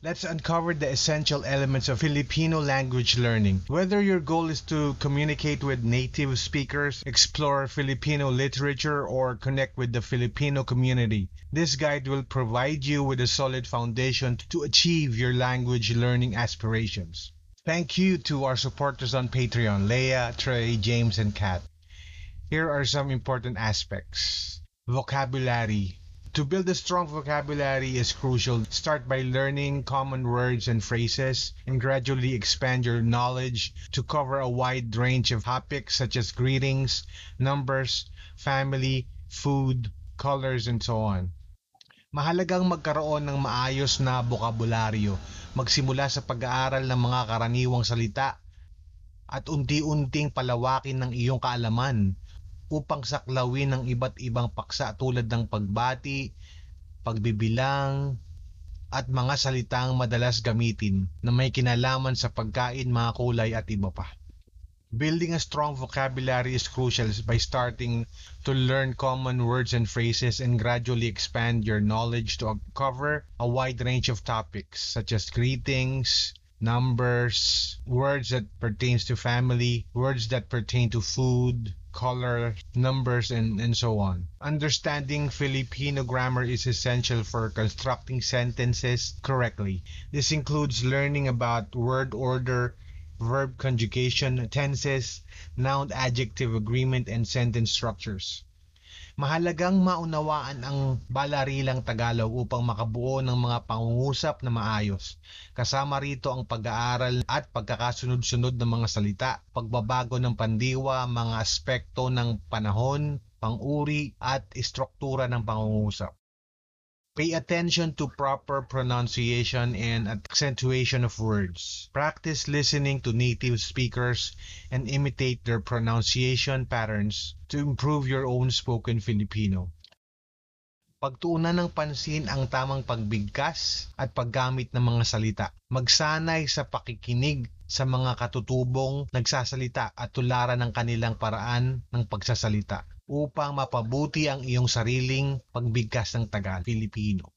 Let's uncover the essential elements of Filipino language learning. Whether your goal is to communicate with native speakers, explore Filipino literature, or connect with the Filipino community, this guide will provide you with a solid foundation to achieve your language learning aspirations. Thank you to our supporters on Patreon, Leah, Trey, James, and Kat. Here are some important aspects. Vocabulary. To build a strong vocabulary is crucial. Start by learning common words and phrases and gradually expand your knowledge to cover a wide range of topics such as greetings, numbers, family, food, colors, and so on. Mahalagang magkaroon ng maayos na bokabularyo. Magsimula sa pag-aaral ng mga karaniwang salita at unti-unting palawakin ng iyong kaalaman upang saklawin ng iba't ibang paksa tulad ng pagbati, pagbibilang, at mga salitang madalas gamitin na may kinalaman sa pagkain, mga kulay at iba pa. Building a strong vocabulary is crucial by starting to learn common words and phrases and gradually expand your knowledge to cover a wide range of topics such as greetings, numbers, words that pertains to family, words that pertain to food, color, numbers, and, and so on. Understanding Filipino grammar is essential for constructing sentences correctly. This includes learning about word order, verb conjugation, tenses, noun adjective agreement, and sentence structures. Mahalagang maunawaan ang balarilang Tagalog upang makabuo ng mga pangungusap na maayos. Kasama rito ang pag-aaral at pagkakasunod-sunod ng mga salita, pagbabago ng pandiwa, mga aspekto ng panahon, panguri at istruktura ng pangungusap. Pay attention to proper pronunciation and accentuation of words. Practice listening to native speakers and imitate their pronunciation patterns to improve your own spoken Filipino. Pagtuunan ng pansin ang tamang pagbigkas at paggamit ng mga salita. Magsanay sa pakikinig sa mga katutubong nagsasalita at tularan ng kanilang paraan ng pagsasalita upang mapabuti ang iyong sariling pagbigkas ng Tagalog Filipino.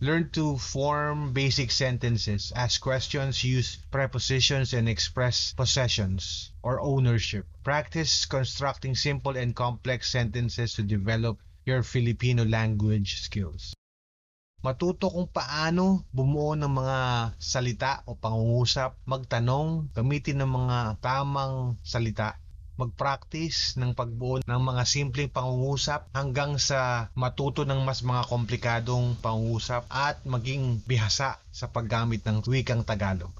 Learn to form basic sentences, ask questions, use prepositions, and express possessions or ownership. Practice constructing simple and complex sentences to develop your Filipino language skills. Matuto kung paano bumuo ng mga salita o pangungusap, magtanong, gamitin ng mga tamang salita mag-practice ng pagbuo ng mga simpleng pangungusap hanggang sa matuto ng mas mga komplikadong pangungusap at maging bihasa sa paggamit ng wikang Tagalog.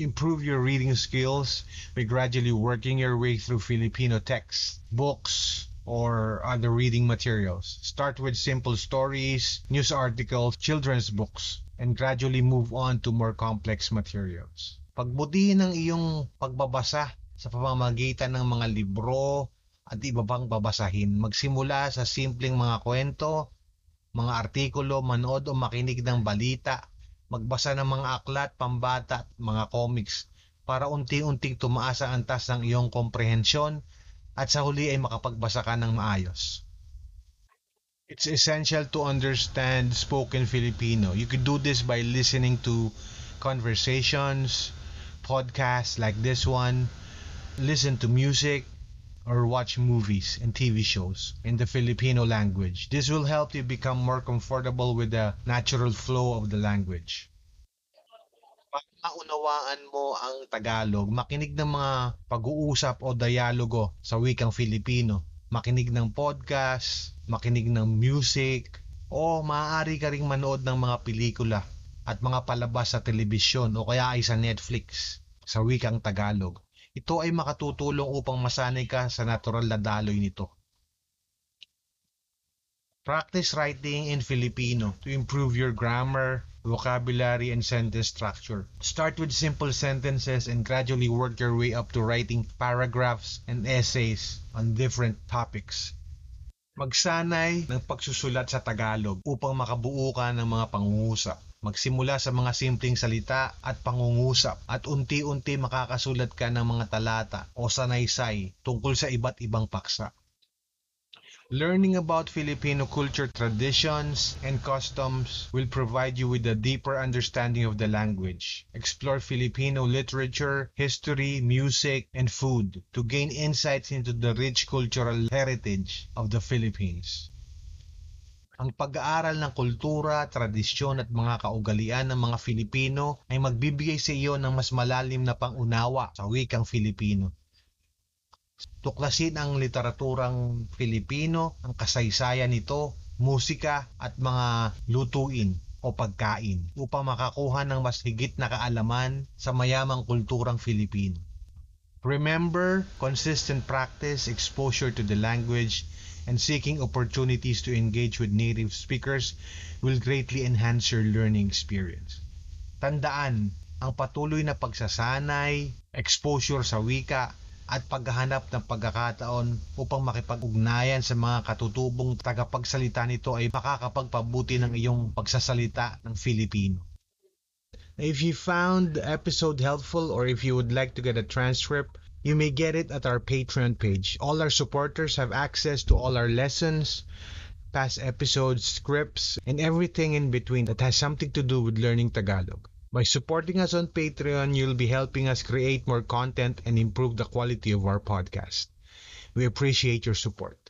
Improve your reading skills by gradually working your way through Filipino texts, books, or other reading materials. Start with simple stories, news articles, children's books, and gradually move on to more complex materials. Pagbutihin ng iyong pagbabasa sa pamamagitan ng mga libro at iba pang babasahin. Magsimula sa simpleng mga kwento, mga artikulo, manood o makinig ng balita, magbasa ng mga aklat, pambata at mga comics para unti-unting tumaas ang antas ng iyong komprehensyon at sa huli ay makapagbasa ka ng maayos. It's essential to understand spoken Filipino. You could do this by listening to conversations, podcasts like this one, listen to music or watch movies and TV shows in the Filipino language. This will help you become more comfortable with the natural flow of the language. Para maunawaan mo ang Tagalog, makinig ng mga pag-uusap o dialogo sa wikang Filipino. Makinig ng podcast, makinig ng music, o maaari ka ring manood ng mga pelikula at mga palabas sa telebisyon o kaya ay sa Netflix sa wikang Tagalog. Ito ay makatutulong upang masanay ka sa natural na daloy nito. Practice writing in Filipino to improve your grammar, vocabulary, and sentence structure. Start with simple sentences and gradually work your way up to writing paragraphs and essays on different topics. Magsanay ng pagsusulat sa Tagalog upang makabuo ka ng mga pangungusap. Magsimula sa mga simpleng salita at pangungusap at unti-unti makakasulat ka ng mga talata o sanaysay tungkol sa iba't ibang paksa. Learning about Filipino culture, traditions, and customs will provide you with a deeper understanding of the language. Explore Filipino literature, history, music, and food to gain insights into the rich cultural heritage of the Philippines. Ang pag-aaral ng kultura, tradisyon at mga kaugalian ng mga Filipino ay magbibigay sa iyo ng mas malalim na pangunawa sa wikang Filipino. Tuklasin ang literaturang Filipino, ang kasaysayan nito, musika at mga lutuin o pagkain upang makakuha ng mas higit na kaalaman sa mayamang kulturang Filipino. Remember, consistent practice, exposure to the language, and seeking opportunities to engage with native speakers will greatly enhance your learning experience. Tandaan, ang patuloy na pagsasanay, exposure sa wika, at paghahanap ng pagkakataon upang makipag-ugnayan sa mga katutubong tagapagsalita nito ay makakapagpabuti ng iyong pagsasalita ng Filipino. If you found the episode helpful or if you would like to get a transcript, You may get it at our Patreon page. All our supporters have access to all our lessons, past episodes, scripts, and everything in between that has something to do with learning Tagalog. By supporting us on Patreon, you'll be helping us create more content and improve the quality of our podcast. We appreciate your support.